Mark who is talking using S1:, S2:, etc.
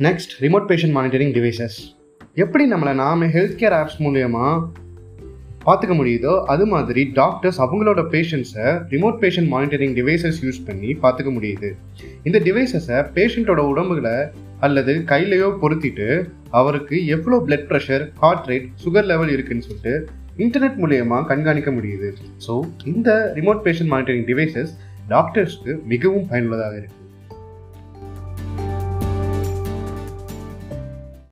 S1: Next remote patient monitoring devices எப்படி நம்மளை நாம ஹெல்த் கேர் ஆப்ஸ் மூலயமா பார்த்துக்க முடியுதோ அது மாதிரி டாக்டர்ஸ் அவங்களோட பேஷண்ட்ஸை remote patient monitoring devices use பண்ணி பார்த்துக்க முடியுது. இந்த டிவைசஸை பேஷண்ட்டோட உடம்புகளை அல்லது கையிலையோ பொருத்திட்டு அவருக்கு எவ்வளோ blood pressure heart rate sugar level இருக்குன்னு சொல்லிட்டு இன்டர்நெட் மூலயமா கண்காணிக்க முடியுது. ஸோ இந்த ரிமோட் பேஷண்ட் மானிட்டரிங் டிவைசஸ் டாக்டர்ஸ்க்கு மிகவும் பயனுள்ளதாக இருக்குது